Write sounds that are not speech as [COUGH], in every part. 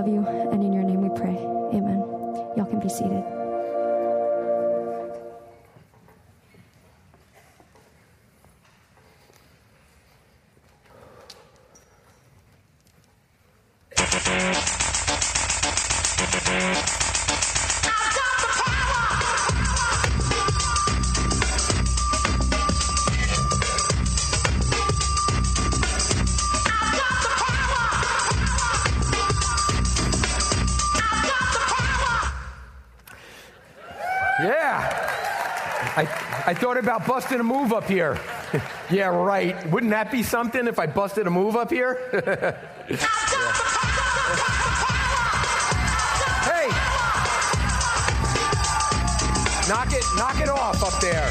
love you, and in your name we pray. Amen. Y'all can be seated. About busting a move up here. [LAUGHS] yeah, right. Wouldn't that be something if I busted a move up here? [LAUGHS] hey! Knock it, knock it off up there.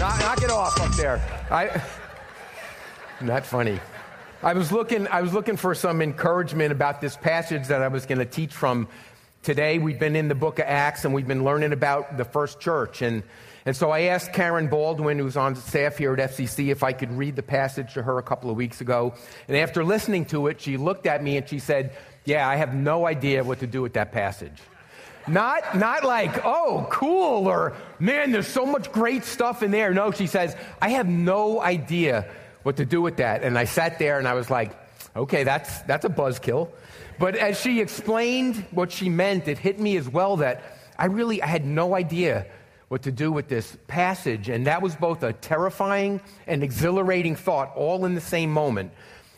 Knock, knock it off up there. I, [LAUGHS] not funny. I was looking, I was looking for some encouragement about this passage that I was going to teach from today. We've been in the book of Acts and we've been learning about the first church. And, and so I asked Karen Baldwin, who's on staff here at FCC, if I could read the passage to her a couple of weeks ago. And after listening to it, she looked at me and she said, Yeah, I have no idea what to do with that passage. Not, not like, oh, cool, or man, there's so much great stuff in there. No, she says, I have no idea what to do with that. And I sat there and I was like, okay, that's, that's a buzzkill. But as she explained what she meant, it hit me as well that I really I had no idea what to do with this passage. And that was both a terrifying and exhilarating thought all in the same moment.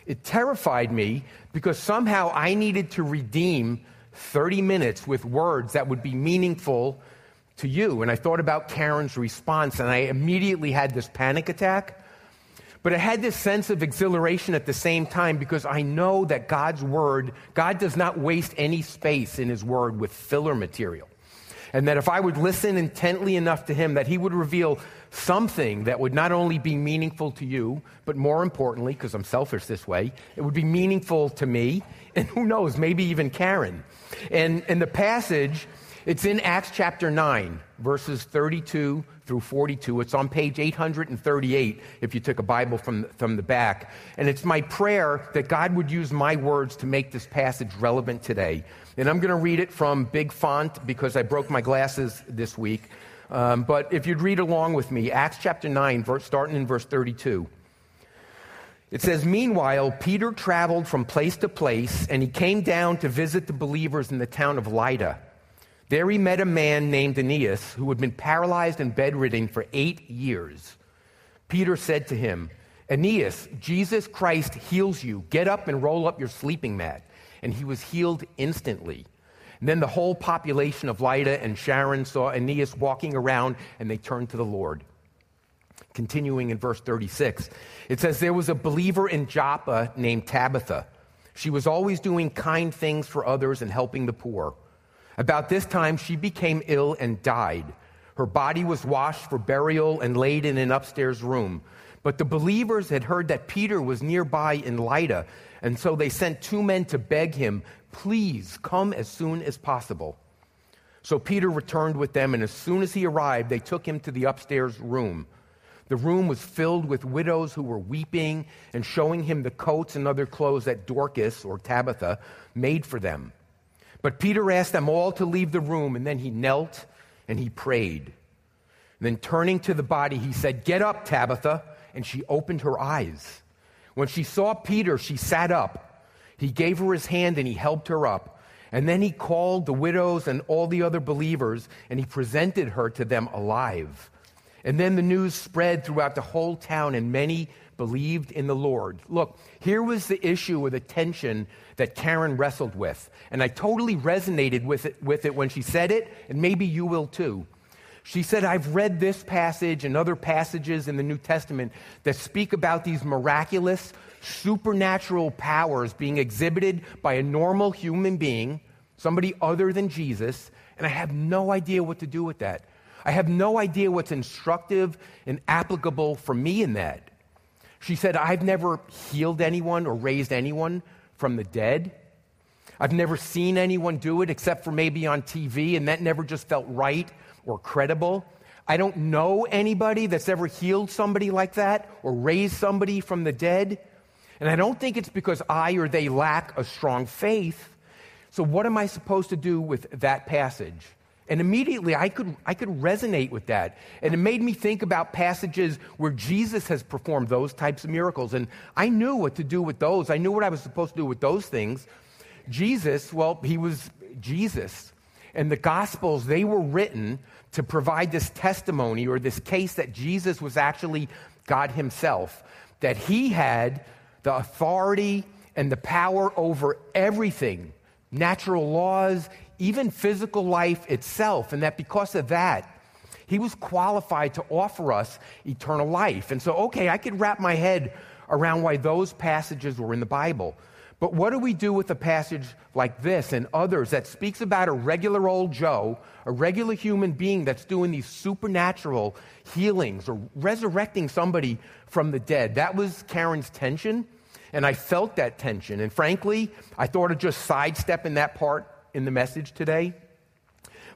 It terrified me because somehow I needed to redeem 30 minutes with words that would be meaningful to you. And I thought about Karen's response, and I immediately had this panic attack. But I had this sense of exhilaration at the same time because I know that God's word, God does not waste any space in his word with filler material. And that if I would listen intently enough to him, that he would reveal something that would not only be meaningful to you, but more importantly, because I'm selfish this way, it would be meaningful to me, and who knows, maybe even Karen. And, in the passage, it's in Acts chapter 9, verses 32 through 42. It's on page 838 if you took a Bible from, from the back. And it's my prayer that God would use my words to make this passage relevant today. And I'm going to read it from big font because I broke my glasses this week. Um, but if you'd read along with me, Acts chapter 9, verse, starting in verse 32. It says, Meanwhile, Peter traveled from place to place, and he came down to visit the believers in the town of Lydda. There he met a man named Aeneas who had been paralyzed and bedridden for eight years. Peter said to him, Aeneas, Jesus Christ heals you. Get up and roll up your sleeping mat. And he was healed instantly. And then the whole population of Lydda and Sharon saw Aeneas walking around and they turned to the Lord. Continuing in verse 36, it says, There was a believer in Joppa named Tabitha. She was always doing kind things for others and helping the poor. About this time, she became ill and died. Her body was washed for burial and laid in an upstairs room. But the believers had heard that Peter was nearby in Lydda, and so they sent two men to beg him, Please come as soon as possible. So Peter returned with them, and as soon as he arrived, they took him to the upstairs room. The room was filled with widows who were weeping and showing him the coats and other clothes that Dorcas, or Tabitha, made for them. But Peter asked them all to leave the room, and then he knelt and he prayed. And then turning to the body, he said, Get up, Tabitha. And she opened her eyes. When she saw Peter, she sat up. He gave her his hand and he helped her up. And then he called the widows and all the other believers, and he presented her to them alive. And then the news spread throughout the whole town, and many believed in the Lord. Look, here was the issue or the tension that Karen wrestled with. And I totally resonated with it, with it when she said it, and maybe you will too. She said, I've read this passage and other passages in the New Testament that speak about these miraculous, supernatural powers being exhibited by a normal human being, somebody other than Jesus, and I have no idea what to do with that. I have no idea what's instructive and applicable for me in that. She said, I've never healed anyone or raised anyone from the dead. I've never seen anyone do it except for maybe on TV, and that never just felt right or credible. I don't know anybody that's ever healed somebody like that or raised somebody from the dead. And I don't think it's because I or they lack a strong faith. So, what am I supposed to do with that passage? And immediately I could, I could resonate with that. And it made me think about passages where Jesus has performed those types of miracles. And I knew what to do with those. I knew what I was supposed to do with those things. Jesus, well, he was Jesus. And the Gospels, they were written to provide this testimony or this case that Jesus was actually God Himself, that He had the authority and the power over everything natural laws, even physical life itself, and that because of that, he was qualified to offer us eternal life. And so, okay, I could wrap my head around why those passages were in the Bible. But what do we do with a passage like this and others that speaks about a regular old Joe, a regular human being that's doing these supernatural healings or resurrecting somebody from the dead? That was Karen's tension, and I felt that tension. And frankly, I thought of just sidestepping that part in the message today.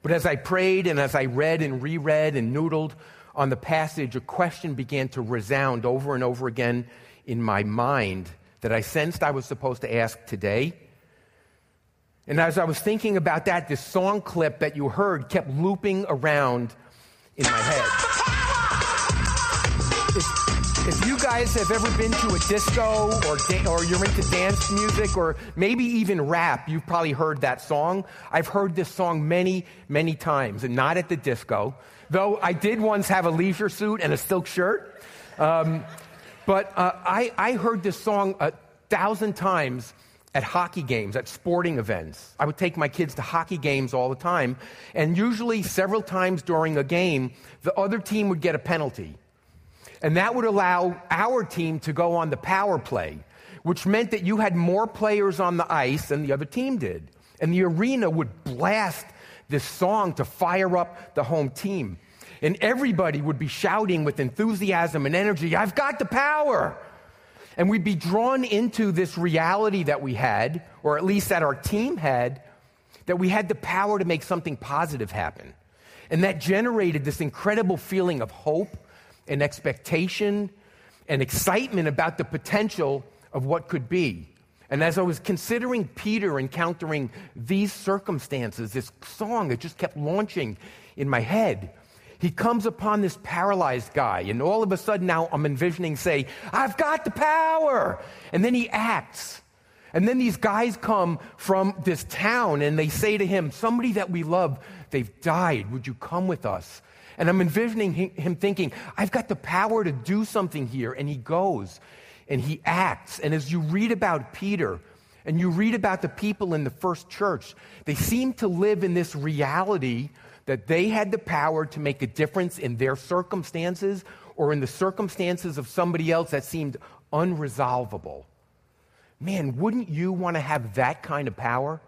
But as I prayed and as I read and reread and noodled on the passage, a question began to resound over and over again in my mind that I sensed I was supposed to ask today. And as I was thinking about that, this song clip that you heard kept looping around in my head. If, you guys have ever been to a disco or, da- or you're into dance music or maybe even rap, you've probably heard that song. I've heard this song many, many times, and not at the disco, though I did once have a leisure suit and a silk shirt. Um, but uh, I, I heard this song a thousand times at hockey games, at sporting events. I would take my kids to hockey games all the time, and usually several times during a game, the other team would get a penalty. And that would allow our team to go on the power play, which meant that you had more players on the ice than the other team did. And the arena would blast this song to fire up the home team. And everybody would be shouting with enthusiasm and energy, I've got the power. And we'd be drawn into this reality that we had, or at least that our team had, that we had the power to make something positive happen. And that generated this incredible feeling of hope and expectation and excitement about the potential of what could be. And as I was considering Peter encountering these circumstances, this song that just kept launching in my head, he comes upon this paralyzed guy, and all of a sudden now I'm envisioning, say, I've got the power. And then he acts. And then these guys come from this town and they say to him, Somebody that we love, they've died. Would you come with us? And I'm envisioning him thinking, I've got the power to do something here. And he goes and he acts. And as you read about Peter and you read about the people in the first church, they seem to live in this reality that they had the power to make a difference in their circumstances or in the circumstances of somebody else that seemed unresolvable. Man, wouldn't you want to have that kind of power?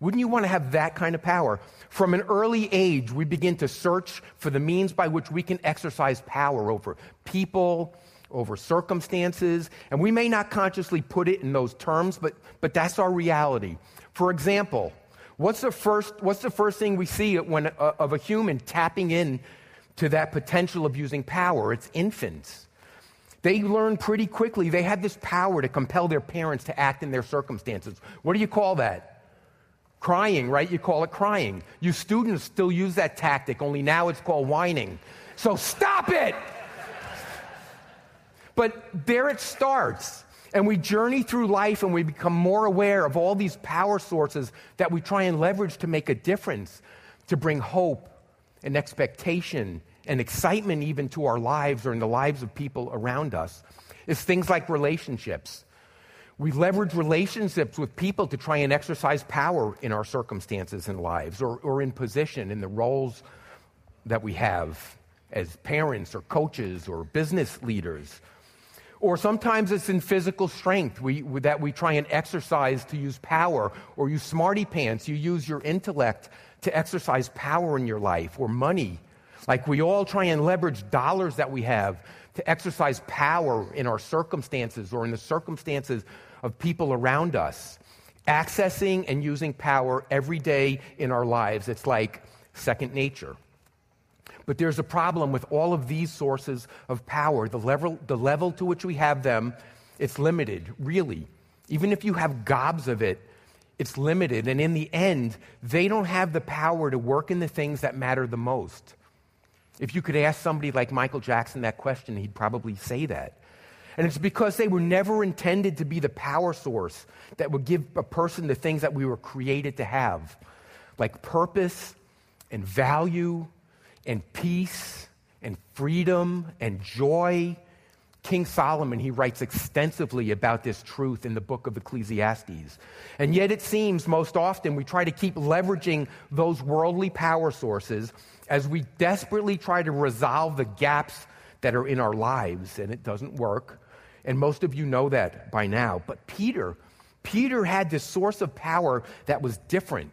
Wouldn't you want to have that kind of power? From an early age, we begin to search for the means by which we can exercise power over people, over circumstances, and we may not consciously put it in those terms, but, but that's our reality. For example, What's the first, what's the first thing we see when, uh, of a human tapping in to that potential of using power? It's infants. They learn pretty quickly. They have this power to compel their parents to act in their circumstances. What do you call that? Crying, right? You call it crying. You students still use that tactic, only now it's called whining. So stop it! But there it starts. And we journey through life and we become more aware of all these power sources that we try and leverage to make a difference, to bring hope and expectation and excitement even to our lives or in the lives of people around us. It's things like relationships. We leverage relationships with people to try and exercise power in our circumstances and lives or, or in position in the roles that we have as parents or coaches or business leaders or sometimes it's in physical strength we, that we try and exercise to use power, or use smarty pants. You use your intellect to exercise power in your life, or money. Like we all try and leverage dollars that we have to exercise power in our circumstances or in the circumstances of people around us. Accessing and using power every day in our lives, it's like second nature. But there's a problem with all of these sources of power. The level, the level to which we have them, it's limited, really. Even if you have gobs of it, it's limited. And in the end, they don't have the power to work in the things that matter the most. If you could ask somebody like Michael Jackson that question, he'd probably say that. And it's because they were never intended to be the power source that would give a person the things that we were created to have, like purpose and value and peace and freedom and joy. King Solomon, he writes extensively about this truth in the book of Ecclesiastes. And yet, it seems most often we try to keep leveraging those worldly power sources as we desperately try to resolve the gaps that are in our lives, and it doesn't work. And most of you know that by now. But Peter, Peter had this source of power that was different.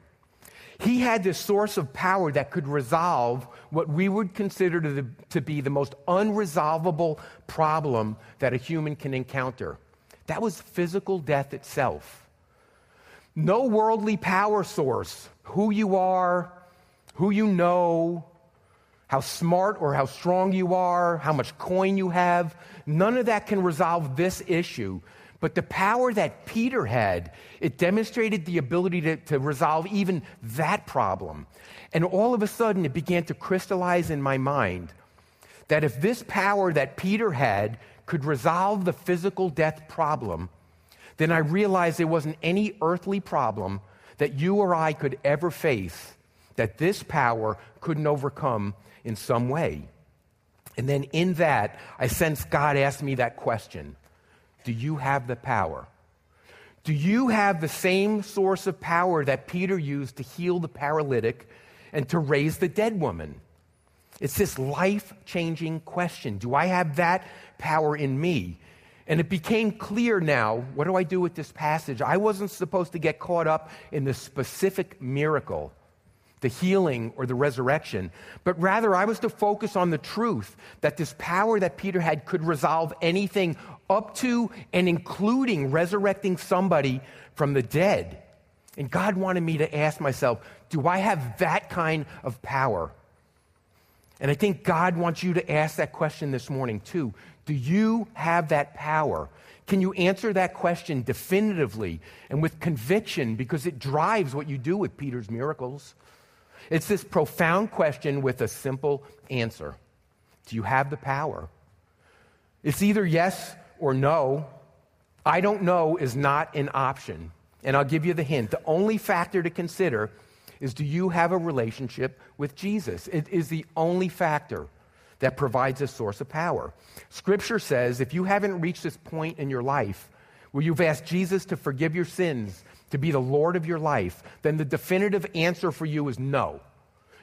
He had this source of power that could resolve what we would consider to, the, to be the most unresolvable problem that a human can encounter. That was physical death itself. No worldly power source, who you are, who you know, how smart or how strong you are, how much coin you have, none of that can resolve this issue but the power that Peter had, it demonstrated the ability to, to resolve even that problem. And all of a sudden, it began to crystallize in my mind that if this power that Peter had could resolve the physical death problem, then I realized there wasn't any earthly problem that you or I could ever face that this power couldn't overcome in some way. And then in that, I sensed God asked me that question do you have the power? Do you have the same source of power that Peter used to heal the paralytic and to raise the dead woman? It's this life changing question. Do I have that power in me? And it became clear now what do I do with this passage? I wasn't supposed to get caught up in the specific miracle the healing or the resurrection, but rather I was to focus on the truth that this power that Peter had could resolve anything up to and including resurrecting somebody from the dead. And God wanted me to ask myself, do I have that kind of power? And I think God wants you to ask that question this morning too. Do you have that power? Can you answer that question definitively and with conviction because it drives what you do with Peter's miracles? It's this profound question with a simple answer Do you have the power? It's either yes or no. I don't know is not an option. And I'll give you the hint. The only factor to consider is do you have a relationship with Jesus? It is the only factor that provides a source of power. Scripture says if you haven't reached this point in your life where you've asked Jesus to forgive your sins to be the Lord of your life, then the definitive answer for you is no.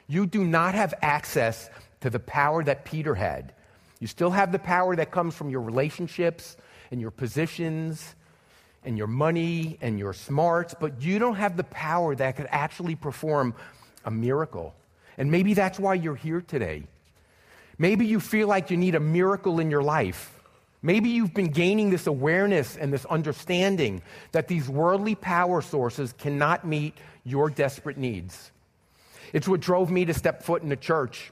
You do not have access to the power that Peter had. You still have the power that comes from your relationships and your positions and your money and your smarts, but you don't have the power that could actually perform a miracle. And maybe that's why you're here today. Maybe you feel like you need a miracle in your life. Maybe you've been gaining this awareness and this understanding that these worldly power sources cannot meet your desperate needs. It's what drove me to step foot in a church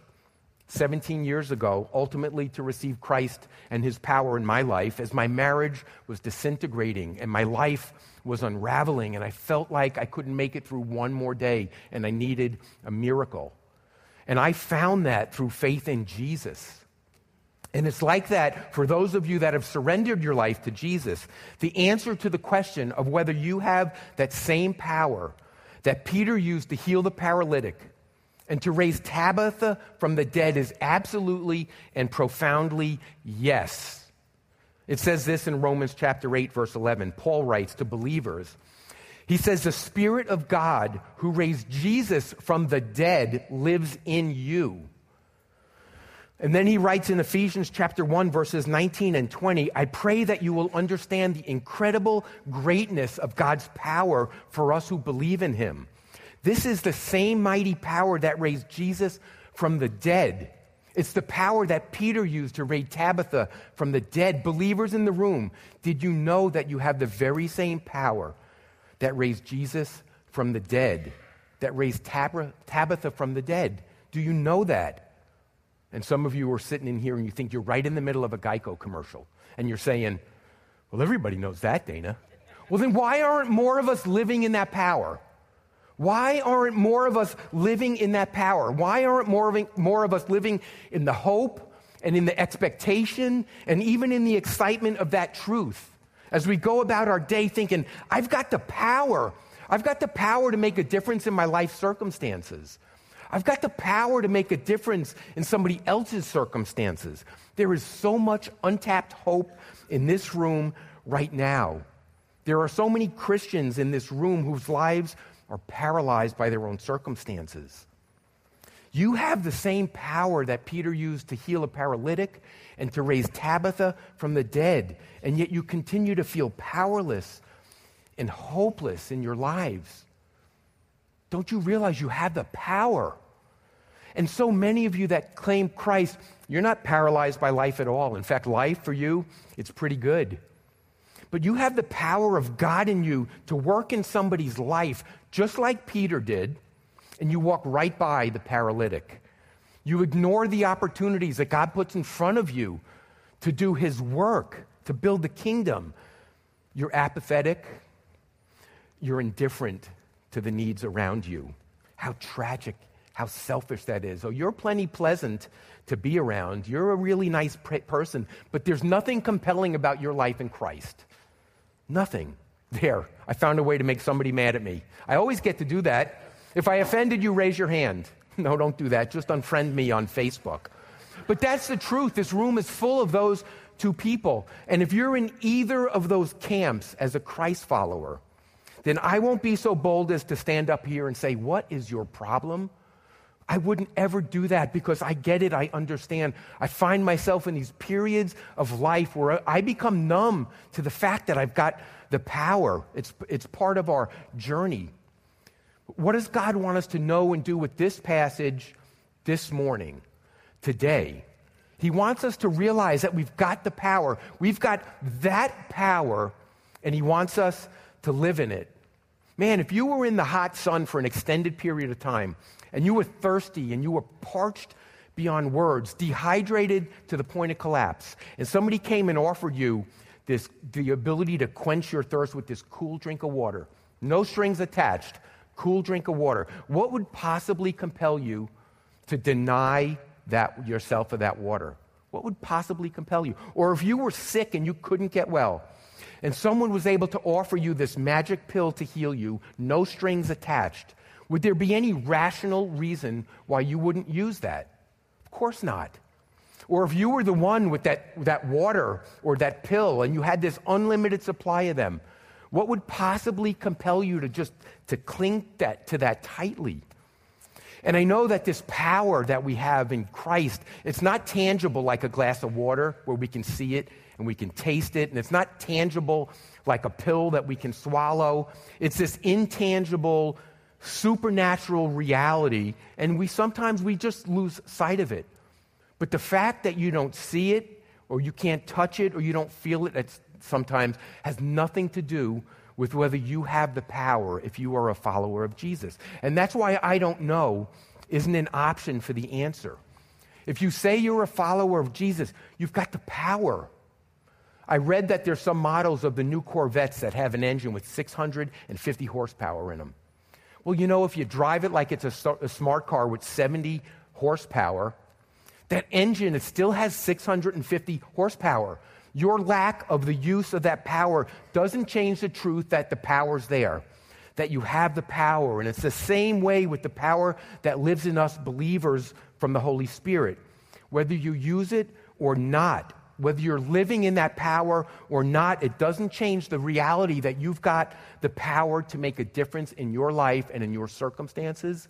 17 years ago, ultimately to receive Christ and his power in my life as my marriage was disintegrating and my life was unraveling, and I felt like I couldn't make it through one more day and I needed a miracle. And I found that through faith in Jesus. And it's like that for those of you that have surrendered your life to Jesus. The answer to the question of whether you have that same power that Peter used to heal the paralytic and to raise Tabitha from the dead is absolutely and profoundly yes. It says this in Romans chapter 8, verse 11. Paul writes to believers. He says, The Spirit of God who raised Jesus from the dead lives in you. And then he writes in Ephesians chapter 1 verses 19 and 20, I pray that you will understand the incredible greatness of God's power for us who believe in him. This is the same mighty power that raised Jesus from the dead. It's the power that Peter used to raise Tabitha from the dead. Believers in the room, did you know that you have the very same power that raised Jesus from the dead, that raised Tab- Tabitha from the dead? Do you know that? And some of you are sitting in here and you think you're right in the middle of a Geico commercial. And you're saying, well, everybody knows that, Dana. Well, then why aren't more of us living in that power? Why aren't more of us living in that power? Why aren't more of, more of us living in the hope and in the expectation and even in the excitement of that truth? As we go about our day thinking, I've got the power. I've got the power to make a difference in my life circumstances. I've got the power to make a difference in somebody else's circumstances. There is so much untapped hope in this room right now. There are so many Christians in this room whose lives are paralyzed by their own circumstances. You have the same power that Peter used to heal a paralytic and to raise Tabitha from the dead, and yet you continue to feel powerless and hopeless in your lives. Don't you realize you have the power? And so many of you that claim Christ, you're not paralyzed by life at all. In fact, life for you, it's pretty good. But you have the power of God in you to work in somebody's life, just like Peter did, and you walk right by the paralytic. You ignore the opportunities that God puts in front of you to do his work, to build the kingdom. You're apathetic, you're indifferent to the needs around you. How tragic, how selfish that is. Oh, you're plenty pleasant to be around. You're a really nice person, but there's nothing compelling about your life in Christ. Nothing. There, I found a way to make somebody mad at me. I always get to do that. If I offended you, raise your hand. [LAUGHS] No, don't do that. Just unfriend me on Facebook. But that's the truth. This room is full of those two people. And if you're in either of those camps as a Christ follower, then I won't be so bold as to stand up here and say, What is your problem? I wouldn't ever do that because I get it, I understand. I find myself in these periods of life where I become numb to the fact that I've got the power. It's, it's part of our journey. What does God want us to know and do with this passage this morning, today? He wants us to realize that we've got the power. We've got that power, and He wants us to live in it. Man, if you were in the hot sun for an extended period of time, and you were thirsty and you were parched beyond words, dehydrated to the point of collapse, and somebody came and offered you this, the ability to quench your thirst with this cool drink of water, no strings attached, cool drink of water, what would possibly compel you to deny that yourself of that water? What would possibly compel you? Or if you were sick and you couldn't get well, and someone was able to offer you this magic pill to heal you, no strings attached, would there be any rational reason why you wouldn't use that? Of course not. Or if you were the one with that, that water or that pill and you had this unlimited supply of them, what would possibly compel you to just to cling that, to that tightly? And I know that this power that we have in Christ, it's not tangible like a glass of water where we can see it and we can taste it, and it's not tangible like a pill that we can swallow. It's this intangible supernatural reality, and we sometimes we just lose sight of it. But the fact that you don't see it, or you can't touch it, or you don't feel it sometimes has nothing to do with whether you have the power if you are a follower of Jesus. And that's why I don't know isn't an option for the answer. If you say you're a follower of Jesus, you've got the power. I read that there's some models of the new Corvettes that have an engine with 650 horsepower in them. Well, you know, if you drive it like it's a, a smart car with 70 horsepower, that engine it still has 650 horsepower. Your lack of the use of that power doesn't change the truth that the power's there, that you have the power. And it's the same way with the power that lives in us believers from the Holy Spirit. Whether you use it or not, whether you're living in that power or not, it doesn't change the reality that you've got the power to make a difference in your life and in your circumstances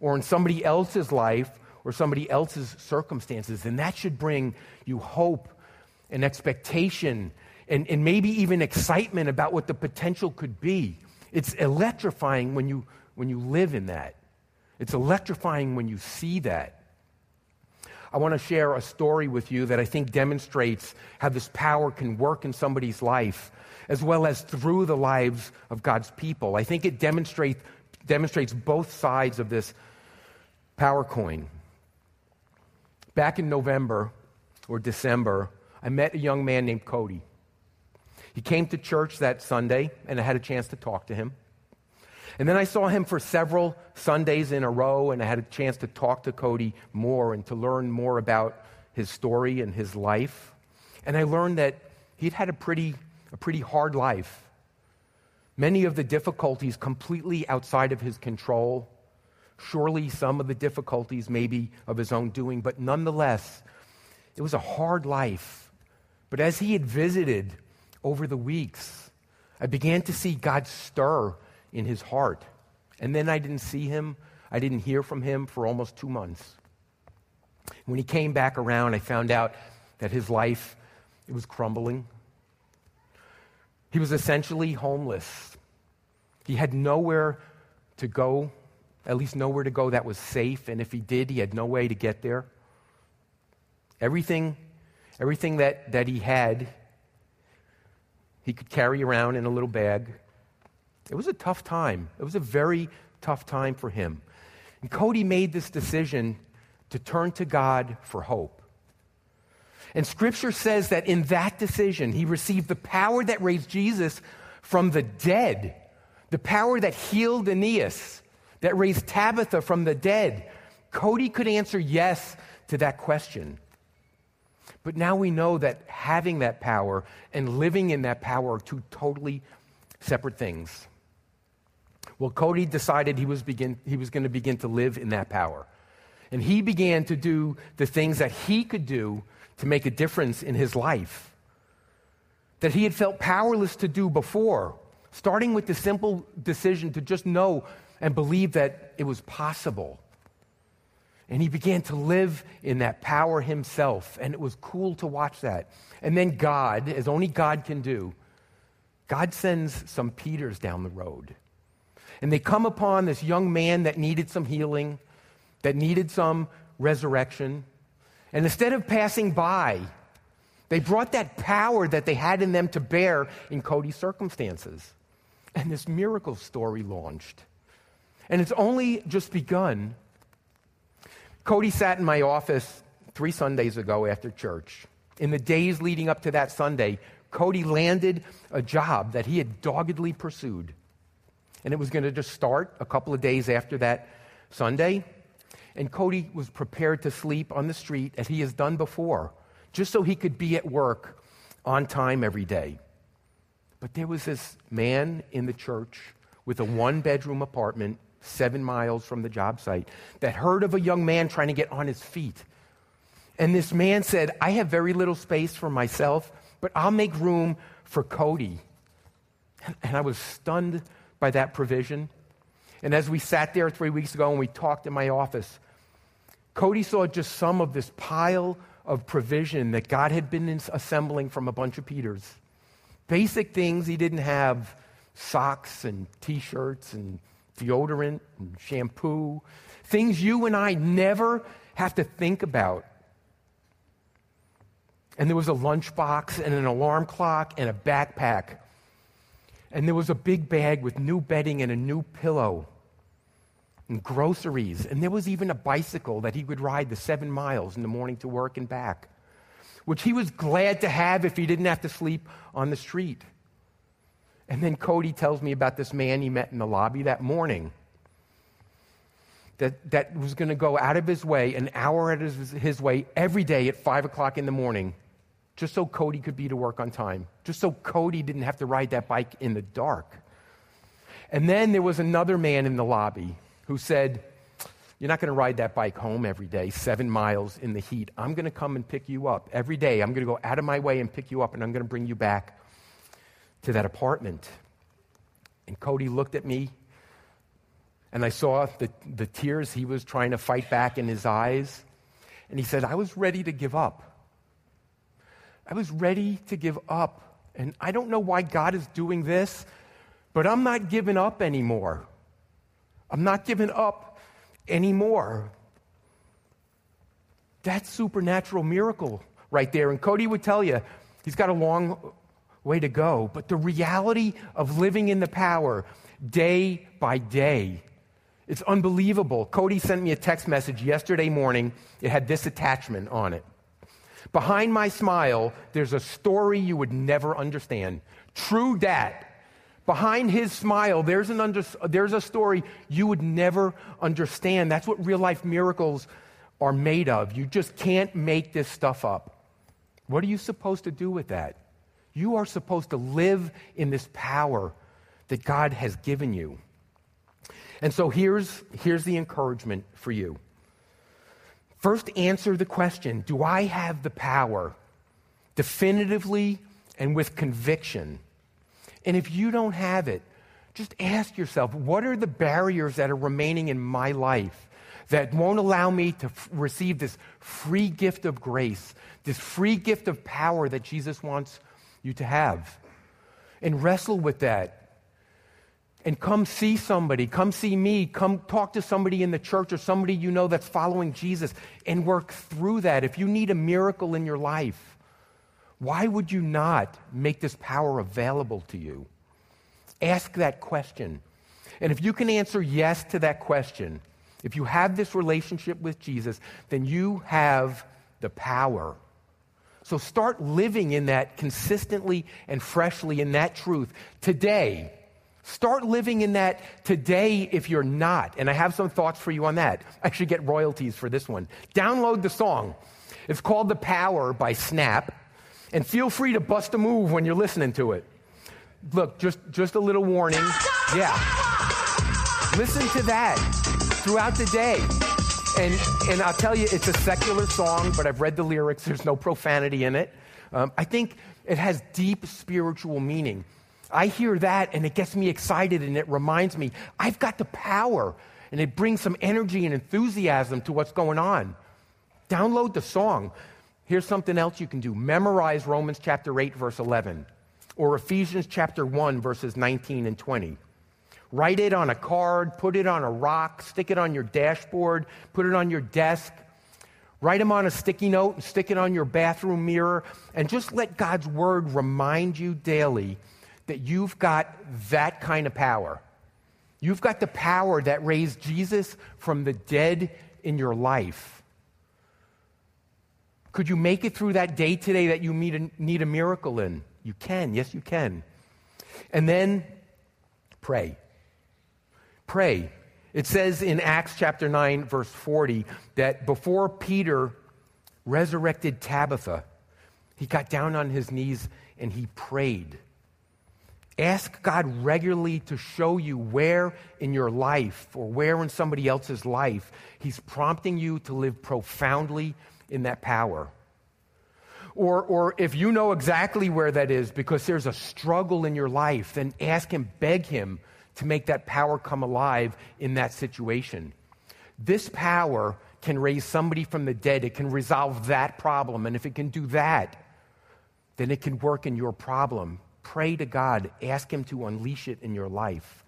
or in somebody else's life or somebody else's circumstances. And that should bring you hope and expectation and, and maybe even excitement about what the potential could be. It's electrifying when you, when you live in that, it's electrifying when you see that. I want to share a story with you that I think demonstrates how this power can work in somebody's life as well as through the lives of God's people. I think it demonstrate, demonstrates both sides of this power coin. Back in November or December, I met a young man named Cody. He came to church that Sunday, and I had a chance to talk to him. And then I saw him for several Sundays in a row, and I had a chance to talk to Cody more and to learn more about his story and his life. And I learned that he'd had a pretty, a pretty hard life. Many of the difficulties completely outside of his control. Surely some of the difficulties maybe of his own doing, but nonetheless, it was a hard life. But as he had visited over the weeks, I began to see God stir in his heart. And then I didn't see him, I didn't hear from him for almost two months. When he came back around, I found out that his life it was crumbling. He was essentially homeless. He had nowhere to go, at least nowhere to go that was safe, and if he did, he had no way to get there. Everything, everything that, that he had, he could carry around in a little bag. It was a tough time. It was a very tough time for him. And Cody made this decision to turn to God for hope. And scripture says that in that decision, he received the power that raised Jesus from the dead, the power that healed Aeneas, that raised Tabitha from the dead. Cody could answer yes to that question. But now we know that having that power and living in that power are two totally separate things. Well, Cody decided he was, begin, he was going to begin to live in that power. And he began to do the things that he could do to make a difference in his life that he had felt powerless to do before, starting with the simple decision to just know and believe that it was possible. And he began to live in that power himself, and it was cool to watch that. And then God, as only God can do, God sends some Peters down the road. And they come upon this young man that needed some healing, that needed some resurrection. And instead of passing by, they brought that power that they had in them to bear in Cody's circumstances. And this miracle story launched. And it's only just begun. Cody sat in my office three Sundays ago after church. In the days leading up to that Sunday, Cody landed a job that he had doggedly pursued. And it was going to just start a couple of days after that Sunday and Cody was prepared to sleep on the street as he has done before, just so he could be at work on time every day. But there was this man in the church with a one bedroom apartment seven miles from the job site that heard of a young man trying to get on his feet. And this man said, I have very little space for myself, but I'll make room for Cody. And I was stunned by that provision. And as we sat there three weeks ago and we talked in my office, Cody saw just some of this pile of provision that God had been assembling from a bunch of Peters. Basic things he didn't have socks and t shirts and deodorant and shampoo, things you and I never have to think about. And there was a lunchbox and an alarm clock and a backpack. And there was a big bag with new bedding and a new pillow and groceries. And there was even a bicycle that he would ride the seven miles in the morning to work and back, which he was glad to have if he didn't have to sleep on the street. And then Cody tells me about this man he met in the lobby that morning that, that was going to go out of his way, an hour out of his, his way, every day at 5 o'clock in the morning, just so Cody could be to work on time, just so Cody didn't have to ride that bike in the dark. And then there was another man in the lobby who said, You're not going to ride that bike home every day, seven miles in the heat. I'm going to come and pick you up every day. I'm going to go out of my way and pick you up, and I'm going to bring you back to that apartment. And Cody looked at me, and I saw the, the tears he was trying to fight back in his eyes. And he said, I was ready to give up. I was ready to give up. And I don't know why God is doing this, but I'm not giving up anymore. I'm not giving up anymore. That's supernatural miracle right there. And Cody would tell you, he's got a long way to go. But the reality of living in the power day by day, it's unbelievable. Cody sent me a text message yesterday morning. It had this attachment on it. Behind my smile, there's a story you would never understand. True dat. Behind his smile, there's, an under, there's a story you would never understand. That's what real life miracles are made of. You just can't make this stuff up. What are you supposed to do with that? You are supposed to live in this power that God has given you. And so here's, here's the encouragement for you. First, answer the question Do I have the power definitively and with conviction? And if you don't have it, just ask yourself what are the barriers that are remaining in my life that won't allow me to f- receive this free gift of grace, this free gift of power that Jesus wants you to have? And wrestle with that and come see somebody, come see me, come talk to somebody in the church or somebody you know that's following Jesus and work through that. If you need a miracle in your life, why would you not make this power available to you? Ask that question. And if you can answer yes to that question, if you have this relationship with Jesus, then you have the power. So start living in that consistently and freshly in that truth today Start living in that today if you're not. And I have some thoughts for you on that. I should get royalties for this one. Download the song. It's called The Power by Snap. And feel free to bust a move when you're listening to it. Look, just, just a little warning. Yeah. Listen to that throughout the day. And, and I'll tell you, it's a secular song, but I've read the lyrics. There's no profanity in it. Um, I think it has deep spiritual meaning. I hear that and it gets me excited and it reminds me I've got the power and it brings some energy and enthusiasm to what's going on. Download the song. Here's something else you can do memorize Romans chapter 8, verse 11, or Ephesians chapter 1, verses 19 and 20. Write it on a card, put it on a rock, stick it on your dashboard, put it on your desk. Write them on a sticky note and stick it on your bathroom mirror, and just let God's word remind you daily that you've got that kind of power. You've got the power that raised Jesus from the dead in your life. Could you make it through that day today that you need a miracle in? You can. Yes, you can. And then pray. Pray. It says in Acts chapter 9, verse 40, that before Peter resurrected Tabitha, he got down on his knees and he prayed. Ask God regularly to show you where in your life or where in somebody else's life He's prompting you to live profoundly in that power. Or, or if you know exactly where that is because there's a struggle in your life, then ask Him, beg Him to make that power come alive in that situation. This power can raise somebody from the dead, it can resolve that problem. And if it can do that, then it can work in your problem Pray to God, ask Him to unleash it in your life.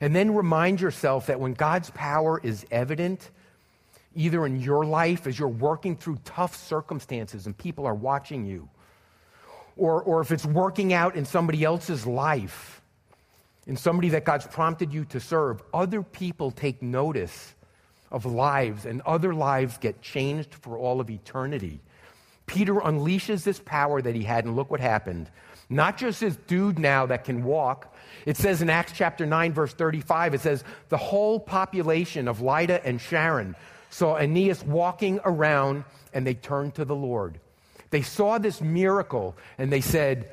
And then remind yourself that when God's power is evident, either in your life as you're working through tough circumstances and people are watching you, or, or if it's working out in somebody else's life, in somebody that God's prompted you to serve, other people take notice of lives and other lives get changed for all of eternity. Peter unleashes this power that he had, and look what happened. Not just this dude now that can walk. It says in Acts chapter 9, verse 35, it says, the whole population of Lydda and Sharon saw Aeneas walking around and they turned to the Lord. They saw this miracle and they said,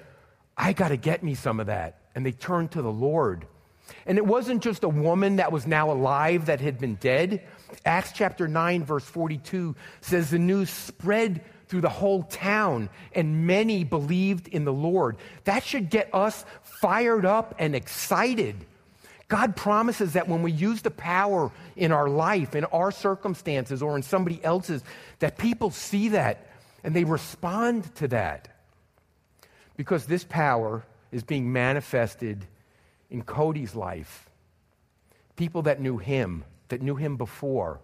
I got to get me some of that. And they turned to the Lord. And it wasn't just a woman that was now alive that had been dead. Acts chapter 9, verse 42 says the news spread through the whole town, and many believed in the Lord. That should get us fired up and excited. God promises that when we use the power in our life, in our circumstances, or in somebody else's, that people see that and they respond to that. Because this power is being manifested in Cody's life. People that knew him, that knew him before,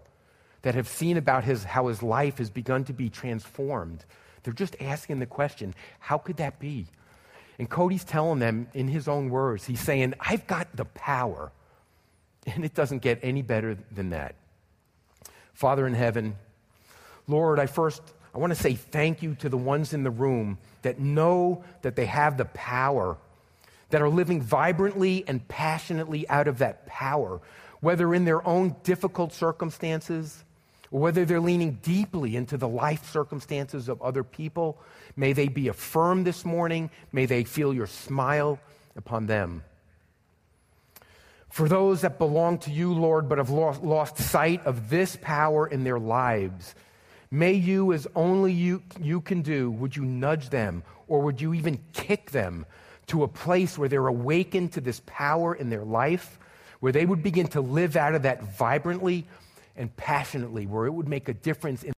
that have seen about his, how his life has begun to be transformed. They're just asking the question, how could that be? And Cody's telling them in his own words, he's saying, I've got the power. [LAUGHS] And it doesn't get any better than that. Father in heaven, Lord, I first, I want to say thank you to the ones in the room that know that they have the power, that are living vibrantly and passionately out of that power, whether in their own difficult circumstances or whether they're leaning deeply into the life circumstances of other people. May they be affirmed this morning. May they feel your smile upon them. For those that belong to you, Lord, but have lost, lost sight of this power in their lives, may you, as only you, you can do, would you nudge them or would you even kick them to a place where they're awakened to this power in their life, where they would begin to live out of that vibrantly and passionately, where it would make a difference in